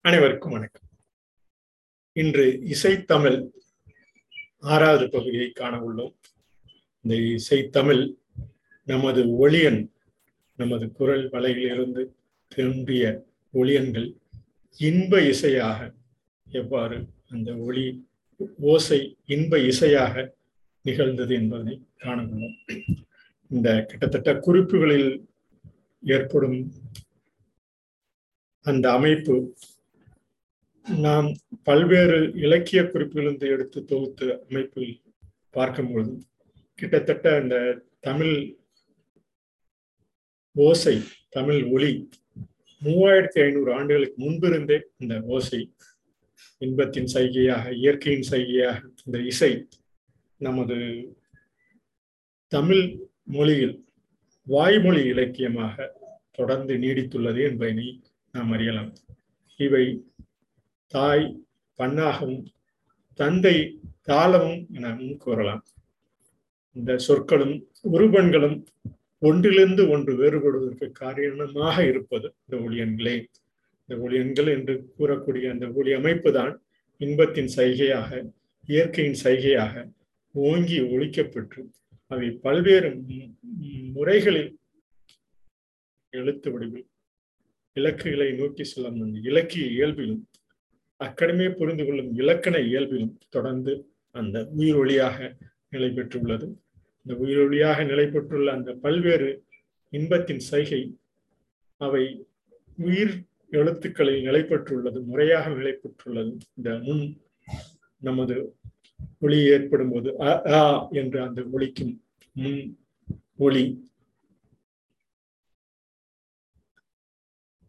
அனைவருக்கும் வணக்கம். இன்று இசைத்தமிழ் ஆறாவது பகுதியை காண உள்ளோம். இந்த இசைத்தமிழ் நமது ஒளியன் நமது குரல் வலையிலிருந்து திரும்பிய ஒளியன்கள் இன்ப இசையாக எவ்வாறு அந்த ஒளி ஓசை இன்ப இசையாக நிகழ்ந்தது என்பதனை காண உள்ளோம். இந்த கிட்டத்தட்ட குறிப்புகளில் ஏற்படும் அந்த அமைப்பு நாம் பல்வேறு இலக்கிய குறிப்பிலிருந்து எடுத்து தொகுத்து அமைப்பில் பார்க்கும்பொழுது கிட்டத்தட்ட அந்த தமிழ் ஓசை தமிழ் ஒளி மூவாயிரத்தி ஐநூறு ஆண்டுகளுக்கு முன்பிருந்தே இந்த ஓசை இன்பத்தின் சைகையாக இயற்கையின் சைகையாக இந்த இசை நமது தமிழ் மொழியில் வாய்மொழி இலக்கியமாக தொடர்ந்து நீடித்துள்ளது என்பதனை நாம் அறியலாம். இவை தாய் பண்ணாகவும் தந்தை தாளமும் எனவும் கூறலாம். இந்த சொற்களும் உருவன்களும் ஒன்றிலிருந்து ஒன்று வேறுபடுவதற்கு காரணமாக இருப்பது இந்த ஒளியன்களே இந்த ஒளியன்கள் என்று கூறக்கூடிய அந்த ஒளி அமைப்பு தான் இன்பத்தின் சைகையாக இயற்கையின் சைகையாக ஓங்கி ஒழிக்கப்பெற்று அவை பல்வேறு முறைகளில் எழுத்து வடிவில் இலக்குகளை நோக்கி செல்லும் அந்த இலக்கிய இயல்பிலும் அக்கடமே புரிந்து கொள்ளும் இலக்கண இயல்பிலும் தொடர்ந்து அந்த உயிர் ஒளியாக நிலை பெற்றுள்ளது. இந்த உயிர் ஒளியாக நிலை பெற்றுள்ள அந்த பல்வேறு இன்பத்தின் சைகை அவை உயிர் எழுத்துக்களில் நிலை பெற்றுள்ளது முறையாக நிலை பெற்றுள்ளது. இந்த முன் நமது ஒளி ஏற்படும் போது அ என்ற அந்த ஒளிக்கும் ஒளி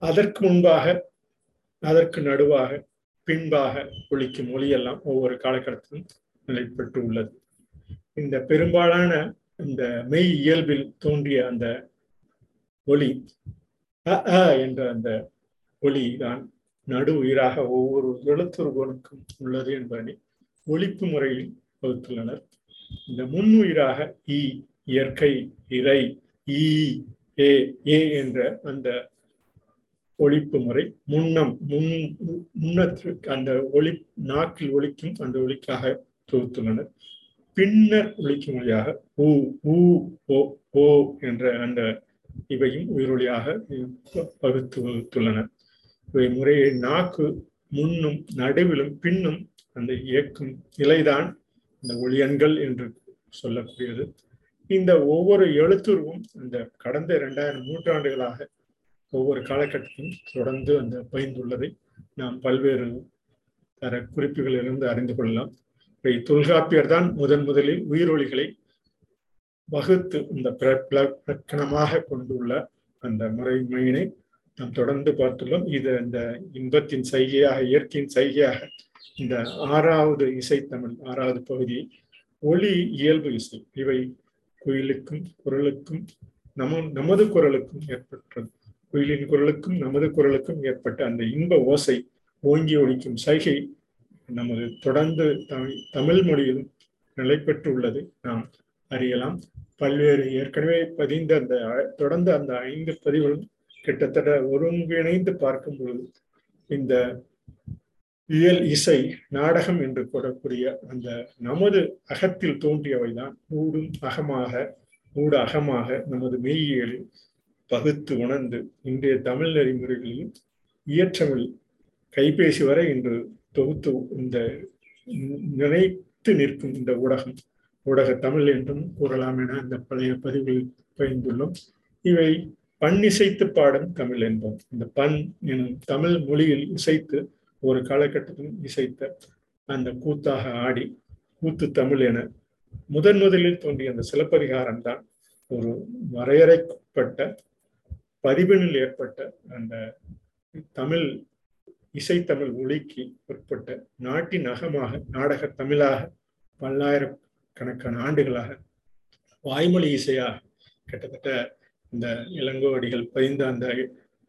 அதற்கு முன்பாக அதற்கு நடுவாக பின்பாக ஒழிக்கும் ஒளியெல்லாம் ஒவ்வொரு காலகட்டத்திலும் நிலைப்பட்டு உள்ளது. இந்த பெரும்பாலான இந்த மெய் இயல்பில் தோன்றிய அந்த ஒளி அ அ என்ற அந்த ஒளி தான் நடு உயிராக ஒவ்வொரு எழுத்துருவனுக்கும் உள்ளது என்பதனை ஒழிப்பு முறையில் வகுத்துள்ளனர். இந்த முன்னுயிராக இ இயற்கை இறை ஈ ஏ ஏ என்ற அந்த ஒழிப்பு முறை முன்னம் முன் முன்னத்திற்கு அந்த ஒளி நாக்கில் ஒழிக்கும் அந்த ஒளிக்காக தொகுத்துள்ளனர். பின்னர் ஒழிக்கும் மொழியாக ஊ ஊ ஓ ஓ என்ற அந்த இவையும் உயிரொலியாக பகுத்து வகுத்துள்ளனர். இவை முறையை நாக்கு முன்னும் நடுவிலும் பின்னும் அந்த இயக்கும் நிலைதான் இந்த ஒளியன்கள் என்று சொல்லக்கூடியது. இந்த ஒவ்வொரு எழுத்துருவும் இந்த கடந்த இரண்டாயிரம் நூற்றாண்டுகளாக ஒவ்வொரு காலகட்டத்திலும் தொடர்ந்து அந்த பயந்துள்ளதை நாம் பல்வேறு தர குறிப்புகளிலிருந்து அறிந்து கொள்ளலாம். இவை தொல்காப்பியர் தான் முதன் முதலில் உயிரொலிகளை வகுத்து இந்த பிரக்கணமாக கொண்டுள்ள அந்த முறைமையினை நாம் தொடர்ந்து பார்த்துள்ளோம். இது அந்த இன்பத்தின் சைகையாக இயற்கையின் சைகையாக இந்த ஆறாவது இசைத்தமிழ் ஆறாவது பகுதி ஒளி இயல்பு இசை. இவை குயிலுக்கும் குரலுக்கும் நம நமது குரலுக்கும் ஏற்பட்டது குயிலின் குரலுக்கும் நமது குரலுக்கும் ஏற்பட்ட அந்த இன்ப ஓசை ஓங்கி ஒழிக்கும் சைகை நமது தொடர்ந்து தமிழ் தமிழ் மொழியிலும் நிலை பெற்றுள்ளது. நாம் அறியலாம். பல்வேறு ஏற்கனவே பதிந்த அந்த தொடர்ந்து அந்த ஐந்து பதிவுகளும் கிட்டத்தட்ட ஒருங்கிணைந்து பார்க்கும் பொழுது இந்த இயல் இசை நாடகம் என்று கூறக்கூடிய அந்த நமது அகத்தில் தோன்றியவைதான். ஊடும் அகமாக ஊடு அகமாக நமது மெய்யியலில் பகுத்து உணர்ந்து இன்றைய தமிழ் நெறிமுறைகளில் இயற்றமிழ் கைபேசி வரை இன்று தொகுத்து இந்த நினைத்து நிற்கும் இந்த ஊடகம் ஊடக தமிழ் என்றும் கூறலாம் என அந்த பழைய பதிவுகளில் பயந்துள்ளோம் இவை பண் இசைத்து பாடும் தமிழ் என்போம். இந்த பண் எனும் தமிழ் மொழியில் இசைத்து ஒரு காலகட்டத்தில் இசைத்த அந்த கூத்தாக ஆடி கூத்து தமிழ் என முதன் முதலில் தோன்றிய அந்த சிலப்பதிகாரம் தான் ஒரு வரையறைப்பட்ட பதிவினில் ஏற்பட்ட அந்த தமிழ் இசைத்தமிழ் ஒளிக்கு உட்பட்ட நாட்டின் அகமாக நாடக தமிழாக பல்லாயிரக்கணக்கான ஆண்டுகளாக வாய்மொழி இசையாக கிட்டத்தட்ட இந்த இளங்கோவடிகள் பதிந்த அந்த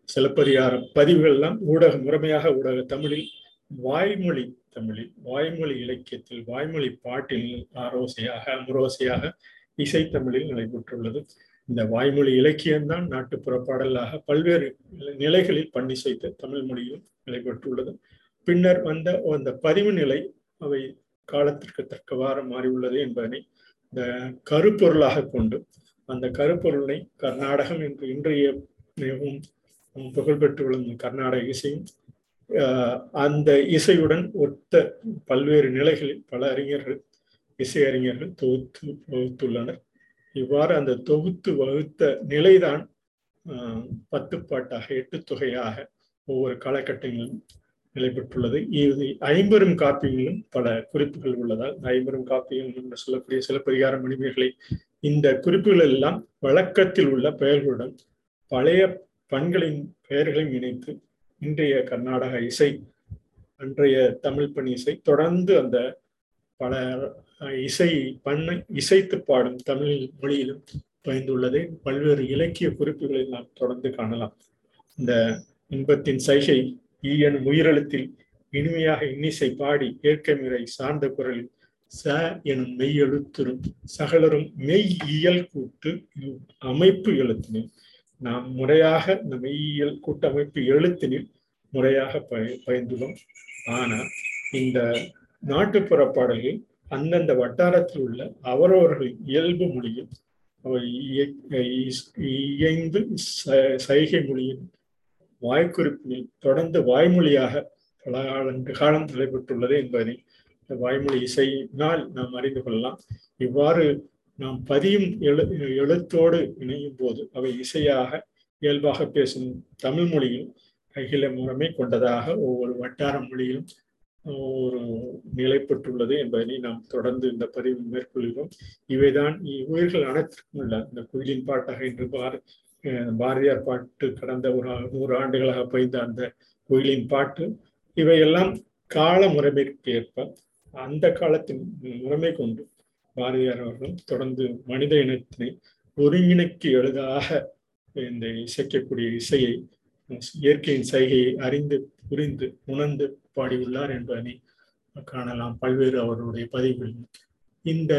சிலப்பதிகார பதிவுகள்லாம் ஊடக முறைமையாக ஊடக தமிழில் வாய்மொழி தமிழில் வாய்மொழி இலக்கியத்தில் வாய்மொழி பாட்டில் ஆரோசையாக முரோசையாக இசைத்தமிழில் நடைபெற்றுள்ளது. இந்த வாய்மொழி இலக்கியம்தான் நாட்டுப்புற பாடலாக பல்வேறு நிலைகளில் பண்ணிசைத்த தமிழ் மொழியில் நடைபெற்றுள்ளது. பின்னர் வந்த அந்த பதிவு நிலை அவை காலத்திற்கு தக்கவாறு மாறியுள்ளது என்பதனை இந்த கருப்பொருளாக கொண்டு அந்த கருப்பொருளை கர்நாடகம் என்று இன்றைய மிகவும் புகழ்பெற்றுள்ள கர்நாடக இசையும் அந்த இசையுடன் ஒத்த பல்வேறு நிலைகளில் பல அறிஞர்கள் இசையறிஞர்கள் தொகுத்து வகுத்துள்ளனர் இவ்வாறு அந்த தொகுத்து வகுத்த நிலைதான் பத்துப்பாட்டாக எட்டு தொகையாக ஒவ்வொரு காலகட்டங்களிலும் நிலை பெற்றுள்ளது. இது ஐம்பெரும் காப்பியங்களும் பல குறிப்புகள் உள்ளதால் ஐம்பெரும் காப்பியங்கள் என்று சொல்லக்கூடிய சிலப்பதிகார மணிமேகலை இந்த குறிப்புகள் எல்லாம் வழக்கத்தில் உள்ள பெயர்களுடன் பழைய பண்களின் பெயர்களையும் இணைத்து இன்றைய கர்நாடக இசை அன்றைய தமிழ் பணி இசை தொடர்ந்து அந்த பல இசை பண்ணை இசைத்து பாடும் தமிழ் மொழியிலும் பயந்துள்ளதை பல்வேறு இலக்கிய குறிப்புகளில் நாம் தொடர்ந்து காணலாம். இந்த இன்பத்தின் சைகை ஈயன் உயிரெழுத்தில் இனிமையாக இன்னிசை பாடி இயற்கை முறை சார்ந்த குரலில் ச எனும் மெய் எழுத்துரும் சகலரும் மெய் இயல் கூட்டு அமைப்பு எழுத்தினில் நாம் முறையாக இந்த மெய்யியல் கூட்டமைப்பு எழுத்தினில் முறையாக பய பயந்துள்ளோம். ஆனால் இந்த நாட்டுப்புற பாடல்கள் அந்தந்த வட்டாரத்தில் உள்ள அவரவர்கள் இயல்பு மொழியில் இயைந்து சைகை மொழியின் வாய்க்குறிப்பினில் தொடர்ந்து வாய்மொழியாக பல ஆண்டு காலம் நடைபெற்றுள்ளது என்பதை இந்த வாய்மொழி இசையினால் நாம் அறிந்து கொள்ளலாம். இவ்வாறு நாம் பதியும் எழு எழுத்தோடு இணையும் போது அவை இசையாக இயல்பாக பேசும் தமிழ் மொழியில் அகில முறைமை கொண்டதாக ஒவ்வொரு வட்டார மொழியிலும் ஒரு நிலைப்பட்டுள்ளது என்பதனை நாம் தொடர்ந்து இந்த பதிவு மேற்கொள்கிறோம். இவைதான் உயிர்கள் அனைத்திற்கும் உள்ள இந்த குயிலின் பாட்டாக இன்று பார் பாரதியார் பாட்டு கடந்த ஒரு நூறு ஆண்டுகளாக பயின்ற அந்த குயிலின் பாட்டு. இவையெல்லாம் கால முறைமைக்கு ஏற்ப அந்த காலத்தின் முறைமை கொண்டு பாரதியார் அவர்கள் தொடர்ந்து மனித இனத்தினை ஒருங்கிணைக்கு எழுதாக இந்த இசைக்கக்கூடிய இசையை இயற்கையின் சைகையை அறிந்து புரிந்து உணர்ந்து பாடியுள்ளார் என்பதனை காணலாம் பல்வேறு அவருடைய பதிவுகளில். இந்த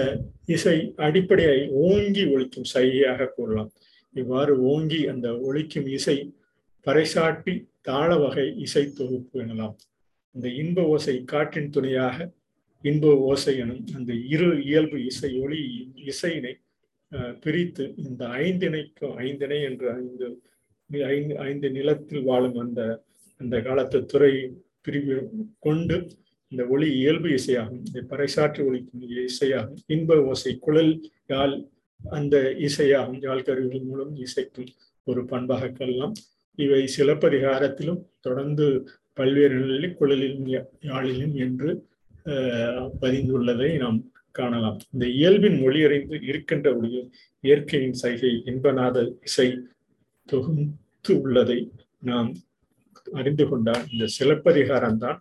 இசை அடிப்படையை ஓங்கி ஒழிக்கும் சைகையாக கூறலாம். இவ்வாறு ஓங்கி அந்த ஒழிக்கும் இசை பறைசாட்டி தாள வகை இசை தொகுப்பு எனலாம். இந்த இன்ப ஓசை காற்றின் துணையாக இன்ப ஓசை எனும் அந்த இரு இயல்பு இசை ஒளி இசையினை பிரித்து இந்த ஐந்திணைக்கும் ஐந்திணை என்று ஐந்து ஐந்து ஐந்து நிலத்தில் வாழும் அந்த அந்த காலத்து துறை பிரிவு கொண்டு இந்த ஒளி இயல்பு இசையாகும். இந்த பறைசாற்றி ஒளிக்கும் இசையாகும். இன்ப ஓசை குழல் யாழ் அந்த இசையாகும். யாழ் கருவிகள் மூலம் இசைக்கும் ஒரு பண்பாக கல்லாம் இவை சிலப்பதிகாரத்திலும் தொடர்ந்து பல்வேறு நிலையில் குழலிலும் யாழிலும் என்று பதிந்துள்ளதை நாம் காணலாம். இந்த இயல்பின் மொழியறிந்து இருக்கின்ற ஒளியில் இயற்கையின் சைகை இன்பநாத இசை தொகுத்து உள்ளதை நாம் அறிந்து கொண்டால் இந்த சிலப்பதிகாரம் தான்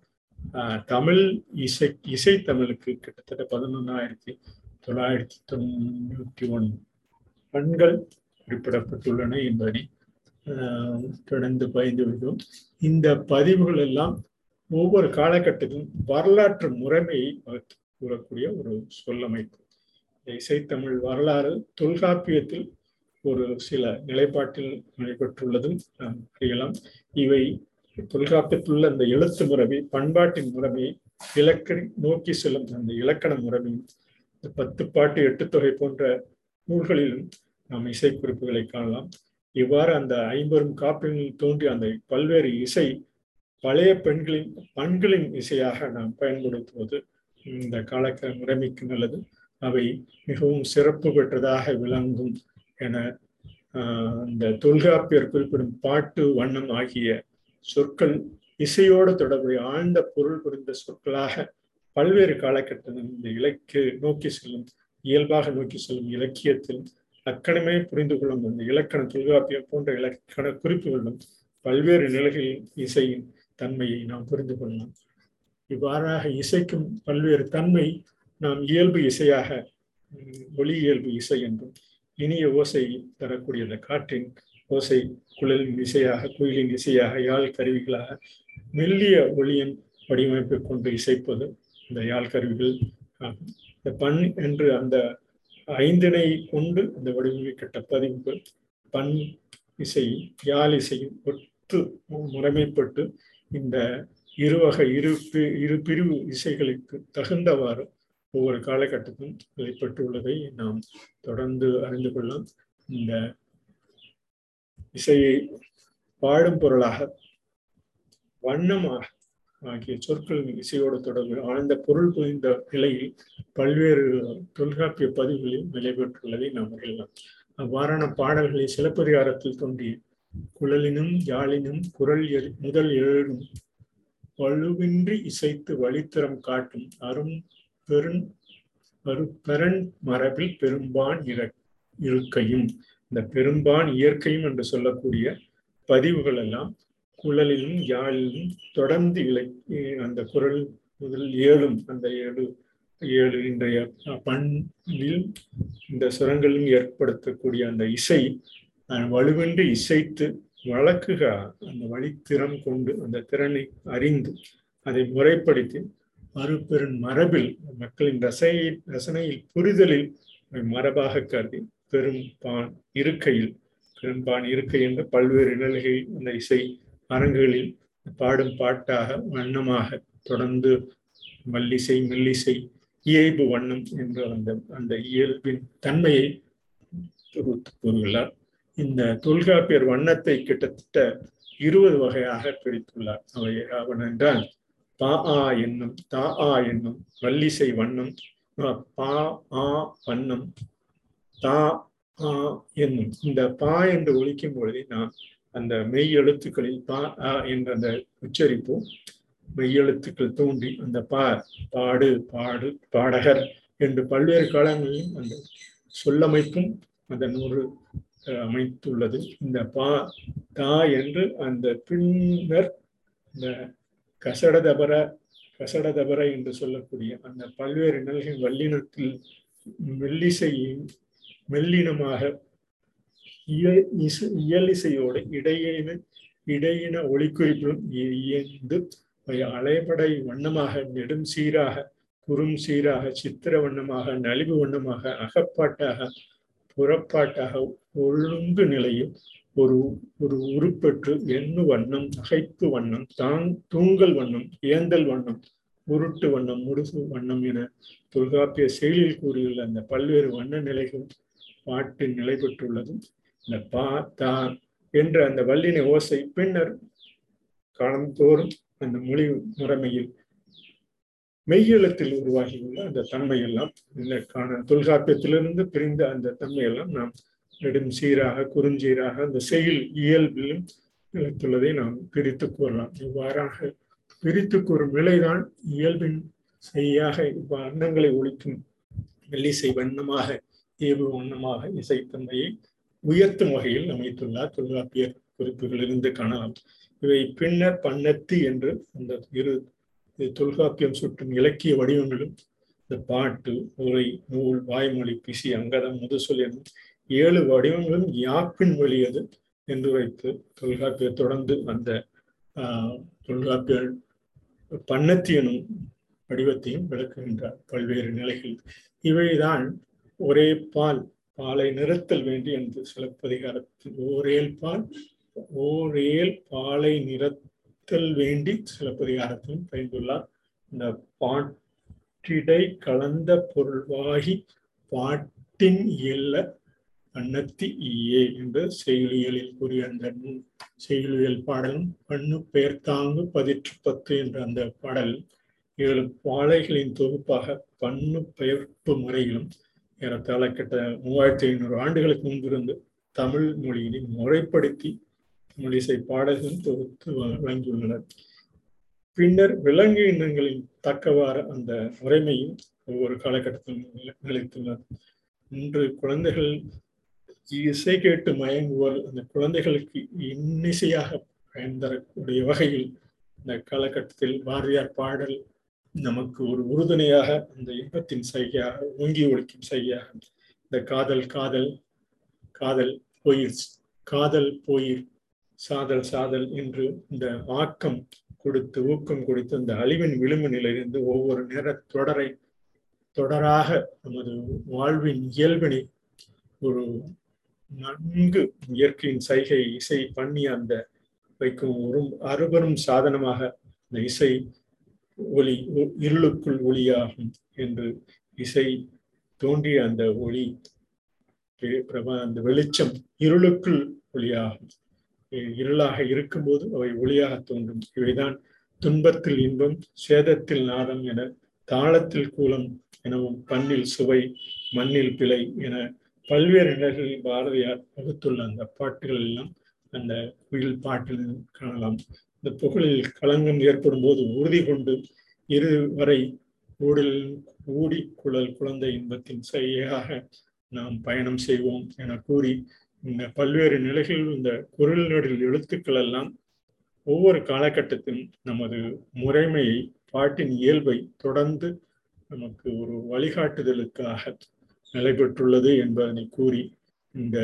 தமிழ் இசை இசை தமிழுக்கு கிட்டத்தட்ட பதினொன்னாயிரத்தி தொள்ளாயிரத்தி தொண்ணூற்றி ஒன்று பெண்கள் குறிப்பிடப்பட்டுள்ளன என்பதை தொடர்ந்து பயந்து விடும் இந்த பதிவுகள் எல்லாம் ஒவ்வொரு காலகட்டத்திலும் வரலாற்று முறைமையை கூறக்கூடிய ஒரு சொல்லமைப்பு. இசைத்தமிழ் வரலாறு தொல்காப்பியத்தில் ஒரு சில நிலைப்பாட்டில் நடைபெற்றுள்ளதும் நாம் அறியலாம். இவை தொல்காப்பியத்துள்ள அந்த எழுத்து முறைமை பண்பாட்டின் முறைமையை இலக்கணி நோக்கி செல்லும் அந்த இலக்கண முறைமையும் இந்த பத்து பாட்டு எட்டு தொகை போன்ற நூல்களிலும் நாம் இசை குறிப்புகளை காணலாம். இவ்வாறு அந்த ஐம்பெரும் காப்பியங்களில் தோன்றிய அந்த பல்வேறு இசை பழைய பெண்களின் பண்களின் இசையாக நாம் பயன்படுத்துவது இந்த காலக்க முறைமைக்கு நல்லது. அவை மிகவும் சிறப்பு பெற்றதாக விளங்கும் என இந்த தொல்காப்பியர் குறிப்பிடும் பாட்டு வண்ணம் ஆகிய சொற்கள் இசையோடு தொடர்புடைய ஆழ்ந்த பொருள் புரிந்த சொற்களாக பல்வேறு காலகட்டத்தில் இந்த இலக்கு நோக்கி செல்லும் இயல்பாக நோக்கி செல்லும் இலக்கியத்தில் அக்கணமே புரிந்து கொள்ளும் அந்த இலக்கண தொல்காப்பியம் போன்ற இலக்கண குறிப்புகளும் பல்வேறு நிலைகளில் இசையின் தன்மையை நாம் புரிந்து கொள்ளலாம். இவ்வாறாக இசைக்கும் பல்வேறு தன்மை நாம் இயல்பு இசையாக ஒளி இயல்பு இசை என்றும் இனிய ஓசை தரக்கூடிய அந்த காற்றின் ஓசை குழலின் இசையாக குயிலின் இசையாக யாழ் கருவிகளாக மெல்லிய ஒளியின் வடிவமைப்பை கொண்டு இசைப்பது இந்த யாழ் கருவிகள் இந்த பண் என்று அந்த ஐந்தினை கொண்டு அந்த வடிவமைக்கப்பட்ட பதிவுகள் பண் இசையும் யாழ் இசையும் ஒத்து முறைமைப்பட்டு இந்த இருவகை இரு இரு பிரிவு இசைகளுக்கு தகுந்தவாறு ஒவ்வொரு காலகட்டத்திலும் வெளிப்பட்டுள்ளதை நாம் தொடர்ந்து அறிந்து கொள்ளலாம். இந்த இசையை பாடும் பொருளாக வண்ணமாக ஆகிய சொற்கள் இசையோடு தொடர்பு ஆழ்ந்த பொருள் புரிந்த நிலையில் பல்வேறு தொல்காப்பிய பதிவுகளில் நடைபெற்றுள்ளதை நாம் அறியலாம். அவ்வாறான பாடல்களை சிலப்பதிகாரத்தில் தோன்றிய குழலினும் யாழினும் குரல் முதல் எழுதும். வலுவின்றி இசைத்து வழித்தரம் காட்டும் அரும் பெருண் பெரும்பெறன் மரபில் பெரும்பான் இருக்கையும். இந்த பெரும்பான் இயற்கையும் என்று சொல்லக்கூடிய பதிவுகள் எல்லாம் குழலிலும் யாழிலும் தொடர்ந்து இலை அந்த குரல் முதல் ஏழும் அந்த ஏழு ஏழு இன்றைய பண்ணில் இந்த சுரங்களிலும் ஏற்படுத்தக்கூடிய அந்த இசை வலுவின்றி இசைத்து வழக்குக அந்த வழித்திறம் கொண்டு அந்த திறனை அறிந்து அதை முறைப்படுத்தி மறுபெரும் மரபில் மக்களின் ரசையை ரசனையில் புரிதலில் மரபாக கருதி பெரும் பான் இருக்கையில் பெரும்பான் இருக்கை என்ற பல்வேறு நிலைகளில் அந்த இசை அரங்குகளில் பாடும் பாட்டாக வண்ணமாக தொடர்ந்து மல்லிசை மெல்லிசை இயல்பு வண்ணம் என்ற அந்த அந்த இயல்பின் தன்மையை கூறுகிறார். இந்த தொல்காப்பியர் வண்ணத்தை கிட்டத்தட்ட இருபது வகையாக பிரித்துள்ளார். அவை அவனென்றால் பா ஆ என்னும் தா ஆ என்னும் வல்லிசை வண்ணம் பா ஆ வண்ணம் தா ஆ என்னும். இந்த பா என்று ஒழிக்கும் பொழுதே நாம் அந்த மெய் எழுத்துக்களில் பா ஆ என்ற அந்த உச்சரிப்பும். மெய்யெழுத்துக்கள் தோன்றி அந்த பா பாடு பாடு பாடகர் என்று பல்வேறு காலங்களிலும் அந்த சொல்லமைப்பும் அந்த நூறு அமைத்துள்ளது. இந்த பா தா என்று அந்த பின்னர் இந்த கசடதபர கசடதபர என்று சொல்லக்கூடிய அந்த பல்வேறு நிலைகள் வல்லினத்தில் மெல்லிசையும் மெல்லினமாக இயலிசையோடு இடையின இடையின ஒளிக்குறிப்பிலும் இயந்து அலைபடை வண்ணமாக நெடும் சீராக குறும் சீராக சித்திர வண்ணமாக நலிவு வண்ணமாக அகப்பாட்டாக புறப்பாட்டாக ஒழுங்கு நிலையில் ஒரு ஒரு உருப்பெற்று எண்ணு வண்ணம் நகைப்பு வண்ணம் தான் தூங்கல் வண்ணம் ஏந்தல் வண்ணம் உருட்டு வண்ணம் முடுசு வண்ணம் என தொல்காப்பிய செயலில் கூறியுள்ள அந்த பல்வேறு வண்ண நிலைகள் பாட்டில் நிலை பெற்றுள்ளது. இந்த பா தா என்ற அந்த வல்லின ஓசை பின்னர் காலந்தோறும் அந்த மொழி முறைமையில் மெய்யெழுத்தில் உருவாகியுள்ள அந்த தன்மையெல்லாம் எல்லாம் காண தொல்காப்பியத்திலிருந்து பிரிந்த அந்த தன்மையெல்லாம் நாம் நெடும் சீராக குறுஞ்சீராக அந்த செயல் இயல்பிலும் நிலைத்துள்ளதை நாம் பிரித்து கூறலாம். இவ்வாறாக பிரித்து கூறும் நிலைதான் இயல்பின் செய்யாக வண்ணங்களை ஒழிக்கும் மெல்லிசை வண்ணமாக ஏவு வண்ணமாக இசைத்தன்மையை உயர்த்தும் வகையில் அமைத்துள்ளார் தொல்காப்பியர் குறிப்புகளிலிருந்து காணலாம். இவை பின்னர் பண்ணத்து என்று அந்த இரு இது தொல்காப்பியம் சுற்றும் இலக்கிய வடிவங்களும் இந்த பாட்டு உரை நூல் வாய்மொழி பிசி அங்கதம் முதுசொல் எனும் ஏழு வடிவங்களும் யாப்பின் வழியது என்று வைத்து தொல்காப்பிய தொடர்ந்து அந்த ஆஹ் தொல்காப்பியர் பண்ணத்தி எனும் வடிவத்தையும் விளக்குகின்றார் பல்வேறு நிலைகள். இவைதான் ஒரே பால் பாலை நிறுத்தல் வேண்டி என்று சிலப்பதிகாரத்தில் ஓரேல் பால் ஓரேல் பாலை நிறத்தல் வேண்டி சிலப்பதிகாரத்திலும் பயந்துள்ளார் இந்த பாட்டிடை கலந்த பொருள்வாகி பாட்டின் இயல்ல பண்ணத்தி ஈயே என்று செயலியலில் கூறிய அந்த செயலியல் பாடலும் பண்ணு பெயர்த்தாங்கு பதிற்று பத்து என்ற அந்த பாடல் ஏழு பாலைகளின் தொகுப்பாக பண்ணு பெயர்ப்பு முறையிலும் ஏறத்தாழ கிட்ட மூவாயிரத்தி ஐநூறு ஆண்டுகளுக்கு முன்பிருந்து தமிழ் மொழியினை முறைப்படுத்தி மொழிசை பாடல்கள் தொகுத்து வழங்கியுள்ளனர். பின்னர் விலங்கு இனங்களின் தக்கவாறு அந்த முறைமையும் ஒவ்வொரு காலகட்டத்திலும் நிலைத்துள்ளது. இன்று குழந்தைகள் இசை கேட்டு மயங்குவோர் அந்த குழந்தைகளுக்கு இன்னிசையாக பயன் தரக்கூடிய வகையில் இந்த காலகட்டத்தில் பாரதியார் பாடல் நமக்கு ஒரு உறுதுணையாக அந்த இன்பத்தின் சைகையாக ஓங்கி ஒழிக்கும் சைகையாக இந்த காதல் காதல் காதல் போயிர் காதல் போயிர் சாதல் சாதல் என்று இந்த ஆக்கம் கொடுத்து ஊக்கம் கொடுத்து அந்த அழிவின் விளிம்பு நிலையிலிருந்து ஒவ்வொரு நேர தொடரை தொடராக நமது வாழ்வின் இயல்பினை ஒரு நன்கு இயற்கையின் சைகை இசை பண்ணி அந்த வைக்கும் ஒரு அறுபெரும் சாதனமாக இந்த இசை ஒளி இருளுக்குள் ஒளியாகும் என்று இசை தோன்றிய அந்த ஒளி பிரபா அந்த வெளிச்சம் இருளுக்குள் ஒளியாகும். இருளாக இருக்கும்போது அவை ஒளியாக தோன்றும். இவைதான் துன்பத்தில் இன்பம் சேதத்தில் நாதம் என தாளத்தில் கூலம் எனவும் பண்ணில் சுவை மண்ணில் பிழை என பல்வேறு நிலைகளில் பாரதியார் வகுத்துள்ள அந்த பாட்டுகள் எல்லாம் அந்த குயில் பாட்டில் காணலாம். இந்த புகழில் களங்கம் ஏற்படும் போது உறுதி கொண்டு இரு வரை ஊடல் ஊடி குழல் குழந்தை இன்பத்தின் சரியாக நாம் பயணம் செய்வோம் என கூறி பல்வேறு நிலைகளில் இந்த குரல் நடில் எழுத்துக்கள் எல்லாம் ஒவ்வொரு காலகட்டத்திலும் நமது முறைமையை பாட்டின் இயல்பை தொடர்ந்து நமக்கு ஒரு வழிகாட்டுதலுக்காக நிலை பெற்றுள்ளது என்பதனை கூறி இந்த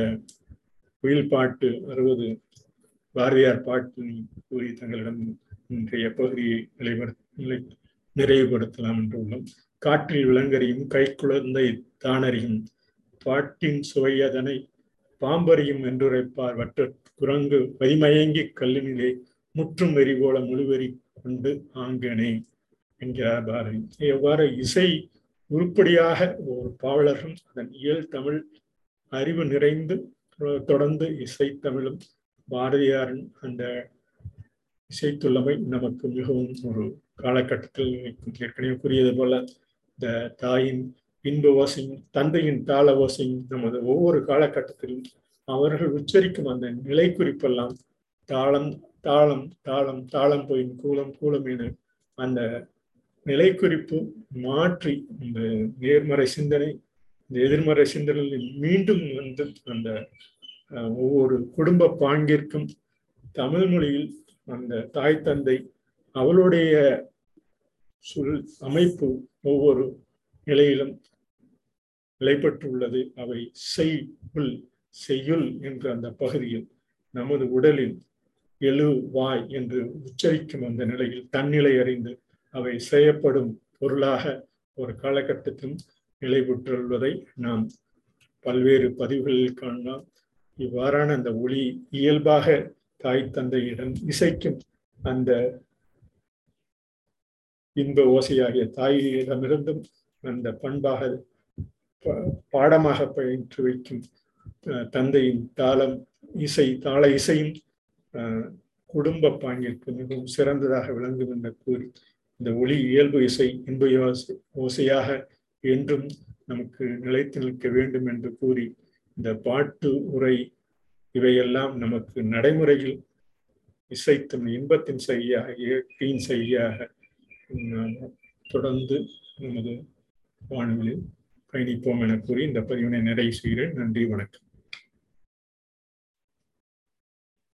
குயில் பாட்டு அறுபது பாரதியார் பாட்டு கூறி தங்களிடம் இன்றைய பகுதியை நிலைப்படுத்த நிறைவுபடுத்தலாம் என்று உள்ளோம். காற்றில் விலங்கறியும் கை குழந்தை தானறியும் பாட்டின் சுவையதனை பாம்பறியும் என்றுரைப்பார் வற்ற குரங்கு வைமயங்கி கல்லினிலே முற்றும் வெறி போல முழுவெறி கொண்டு ஆங்கனே என்கிறார் பாரதி. எவ்வாறு இசை உருப்படியாக ஒரு பாவலரும் அதன் இயல் தமிழ் அறிவு நிறைந்து தொடர்ந்து இசை தமிழும் பாரதியாரின் அந்த இசைத்துள்ளமை நமக்கு மிகவும் ஒரு காலகட்டத்தில் ஏற்கனவே கூறியது போல இந்த தாயின் இன்ப ஓசையும் தந்தையின் தாள ஓசையும் நமது ஒவ்வொரு காலகட்டத்திலும் அவர்கள் உச்சரிக்கும் அந்த நிலை குறிப்பெல்லாம் தாளம் தாளம் தாளம் தாளம் போயின் கூலம் கூலம் என அந்த நிலை குறிப்பு மாற்றி இந்த நேர்மறை சிந்தனை இந்த எதிர்மறை சிந்தனையில் மீண்டும் வந்து அந்த ஒவ்வொரு குடும்ப பாங்கிற்கும் தமிழ் மொழியில் அந்த தாய் தந்தை அவளுடைய சொல் அமைப்பு ஒவ்வொரு நிலையிலும் நிலைப்பட்டுள்ளது அவை செய் உள் செய்யுள் என்ற அந்த பகுதியில் நமது உடலில் எழு வாய் என்று உச்சரிக்கும் அந்த நிலையில் தன்னிலை அறிந்து அவை செய்யப்படும் பொருளாக ஒரு காலகட்டத்தில் நிலைபெற்றுள்ளதை நாம் பல்வேறு பதிவுகளில் காணலாம். இவ்வாறான அந்த ஒளி இயல்பாக தாய் தந்தையிடம் இசைக்கும் அந்த இன்ப ஓசையாகிய தாயிடமிருந்தும் அந்த பண்பாக பாடமாக பயின்று வைக்கும் தந்தையின் தாளம் இசை தாள இசையும் குடும்ப பாங்கிற்கு மிகவும் சிறந்ததாக விளங்கும் என்று கூறி இந்த ஒளி இயல்பு இசை இன்ப ஓசையாக என்றும் நமக்கு நிலைத்து நிற்க வேண்டும் என்று கூறி இந்த பாட்டு உரை இவையெல்லாம் நமக்கு நடைமுறையில் இசைத்தும் இன்பத்தின் செய்யாக இயற்கையின் செய்யாக தொடர்ந்து நமது வானொலியில் பயணிப்போம் என கூறி இந்த பதிவினை நிறைவு செய்கிறேன். நன்றி வணக்கம்.